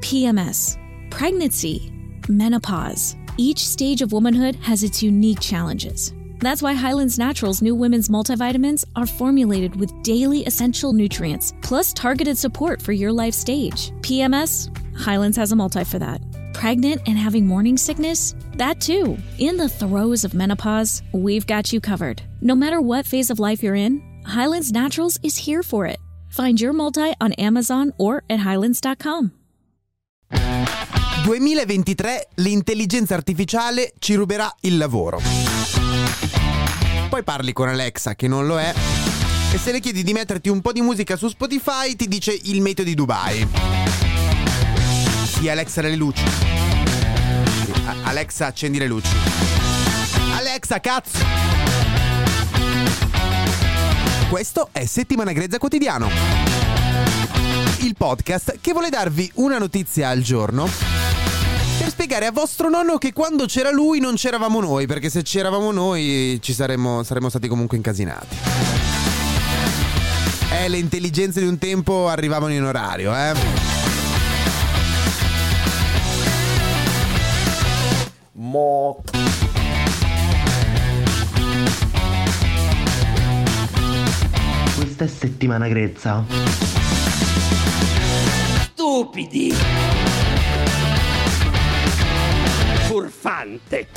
PMS, pregnancy, menopause. Each stage of womanhood has its unique challenges. That's why Highlands Naturals new women's multivitamins are formulated with daily essential nutrients, plus targeted support for your life stage. PMS, Highlands has a multi for that. Pregnant and having morning sickness? That too. In the throes of menopause, we've got you covered. No matter what phase of life you're in, Highlands Naturals is here for it. Find your multi on Amazon or at highlands.com. 2023 l'intelligenza artificiale ci ruberà il lavoro. Poi parli con Alexa che non lo è e se le chiedi di metterti un po' di musica su Spotify ti dice il meteo di Dubai. Sì, Alexa le luci. Alexa accendi le luci. Alexa cazzo! Questo è Settimana Grezza Quotidiano. Il podcast che vuole darvi una notizia al giorno per spiegare a vostro nonno che quando c'era lui non c'eravamo noi, perché se c'eravamo noi ci saremmo, saremmo stati comunque incasinati. Eh, le intelligenze di un tempo arrivavano in orario, eh. Mo. Questa è settimana grezza. Stupidi. Furfante.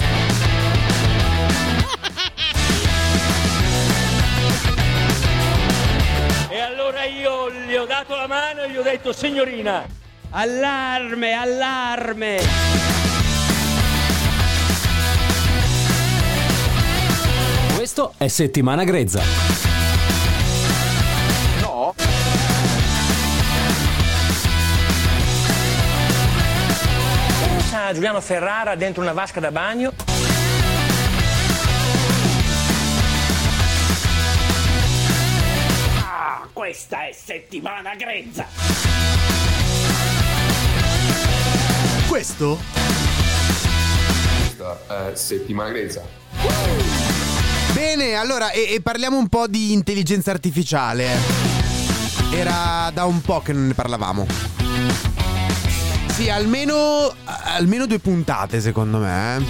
E allora io gli ho dato la mano e gli ho detto, signorina, allarme, allarme. Questo è Settimana Grezza. Giuliano Ferrara dentro una vasca da bagno. Ah, questa è settimana grezza. Questo Questa è settimana grezza. Bene, allora, e, e parliamo un po' di intelligenza artificiale. Era da un po' che non ne parlavamo. Sì, almeno, almeno due puntate, secondo me. eh.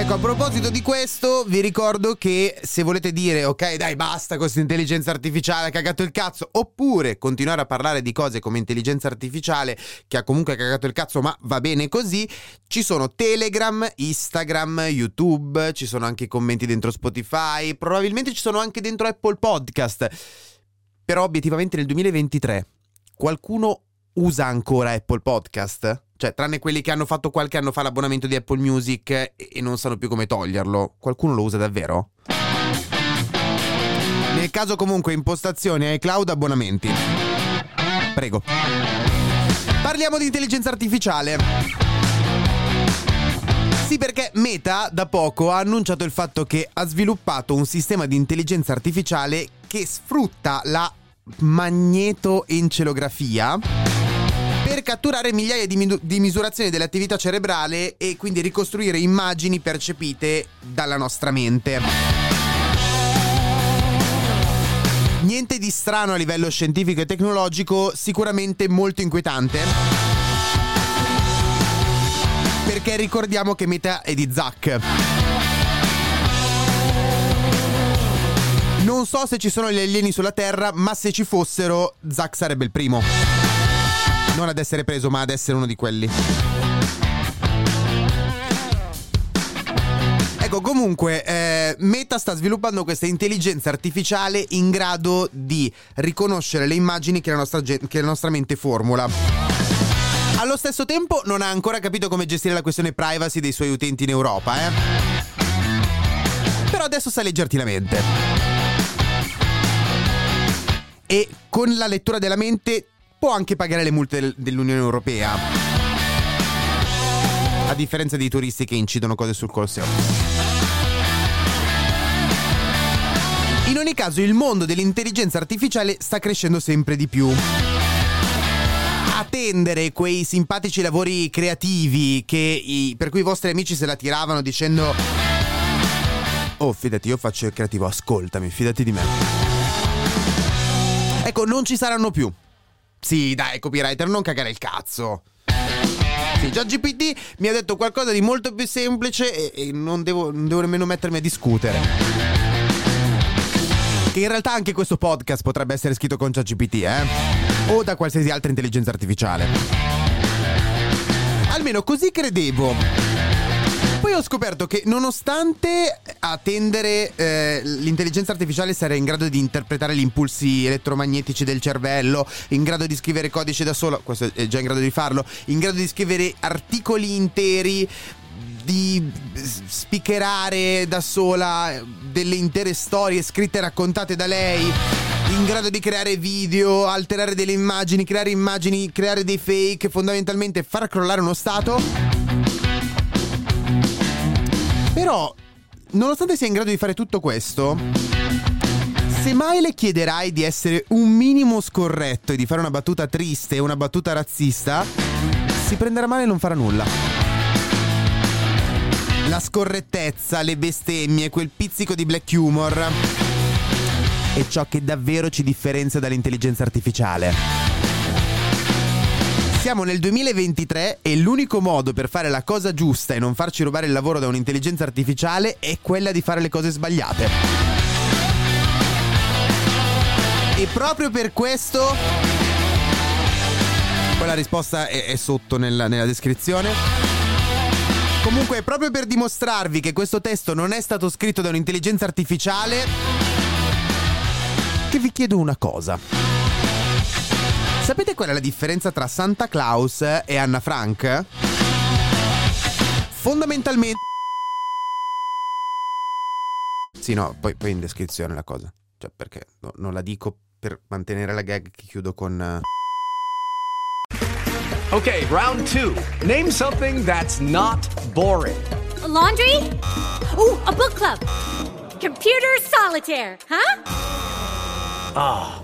Ecco, a proposito di questo, vi ricordo che se volete dire ok, dai, basta con questa intelligenza artificiale, ha cagato il cazzo, oppure continuare a parlare di cose come intelligenza artificiale che ha comunque cagato il cazzo, ma va bene così, ci sono Telegram, Instagram, YouTube, ci sono anche i commenti dentro Spotify, probabilmente ci sono anche dentro Apple Podcast. Però obiettivamente nel 2023 qualcuno usa ancora Apple Podcast? Cioè, tranne quelli che hanno fatto qualche anno fa l'abbonamento di Apple Music e, e non sanno più come toglierlo. Qualcuno lo usa davvero? Nel caso comunque impostazioni iCloud abbonamenti. Prego. Parliamo di intelligenza artificiale. Sì, perché Meta da poco ha annunciato il fatto che ha sviluppato un sistema di intelligenza artificiale che sfrutta la magnetoencelografia per catturare migliaia di, mi- di misurazioni dell'attività cerebrale e quindi ricostruire immagini percepite dalla nostra mente. Niente di strano a livello scientifico e tecnologico, sicuramente molto inquietante. Perché ricordiamo che Meta è di Zack. Non so se ci sono gli alieni sulla Terra, ma se ci fossero, Zack sarebbe il primo. Non ad essere preso, ma ad essere uno di quelli. Ecco, comunque, eh, Meta sta sviluppando questa intelligenza artificiale in grado di riconoscere le immagini che la nostra, che la nostra mente formula. Allo stesso tempo non ha ancora capito come gestire la questione privacy dei suoi utenti in Europa, eh. Però adesso sa leggerti la mente. E con la lettura della mente può anche pagare le multe del- dell'Unione Europea. A differenza dei turisti che incidono cose sul Colosseo. In ogni caso, il mondo dell'intelligenza artificiale sta crescendo sempre di più. Attendere quei simpatici lavori creativi i- per cui i vostri amici se la tiravano dicendo Oh, fidati, io faccio il creativo, ascoltami, fidati di me. Ecco, non ci saranno più. Sì, dai, copywriter, non cagare il cazzo. Sì, già GPT mi ha detto qualcosa di molto più semplice e, e non, devo, non devo nemmeno mettermi a discutere. Che in realtà anche questo podcast potrebbe essere scritto con ChatGPT, eh? O da qualsiasi altra intelligenza artificiale. Almeno così credevo ho scoperto che nonostante a eh, l'intelligenza artificiale sia in grado di interpretare gli impulsi elettromagnetici del cervello, in grado di scrivere codice da solo, questo è già in grado di farlo, in grado di scrivere articoli interi di spiccherare da sola delle intere storie scritte e raccontate da lei, in grado di creare video, alterare delle immagini, creare immagini, creare dei fake, fondamentalmente far crollare uno stato. Però, nonostante sia in grado di fare tutto questo, se mai le chiederai di essere un minimo scorretto e di fare una battuta triste e una battuta razzista, si prenderà male e non farà nulla. La scorrettezza, le bestemmie, quel pizzico di black humor è ciò che davvero ci differenzia dall'intelligenza artificiale. Siamo nel 2023 e l'unico modo per fare la cosa giusta e non farci rubare il lavoro da un'intelligenza artificiale è quella di fare le cose sbagliate. E proprio per questo... Poi la risposta è, è sotto nella, nella descrizione. Comunque, proprio per dimostrarvi che questo testo non è stato scritto da un'intelligenza artificiale, che vi chiedo una cosa. Sapete qual è la differenza tra Santa Claus e Anna Frank? Fondamentalmente... Sì, no, poi, poi in descrizione la cosa. Cioè, perché no, non la dico per mantenere la gag che chiudo con... Uh... Ok, round 2. Name something that's not boring. A laundry? Oh, a book club. Computer solitaire, huh? Ah.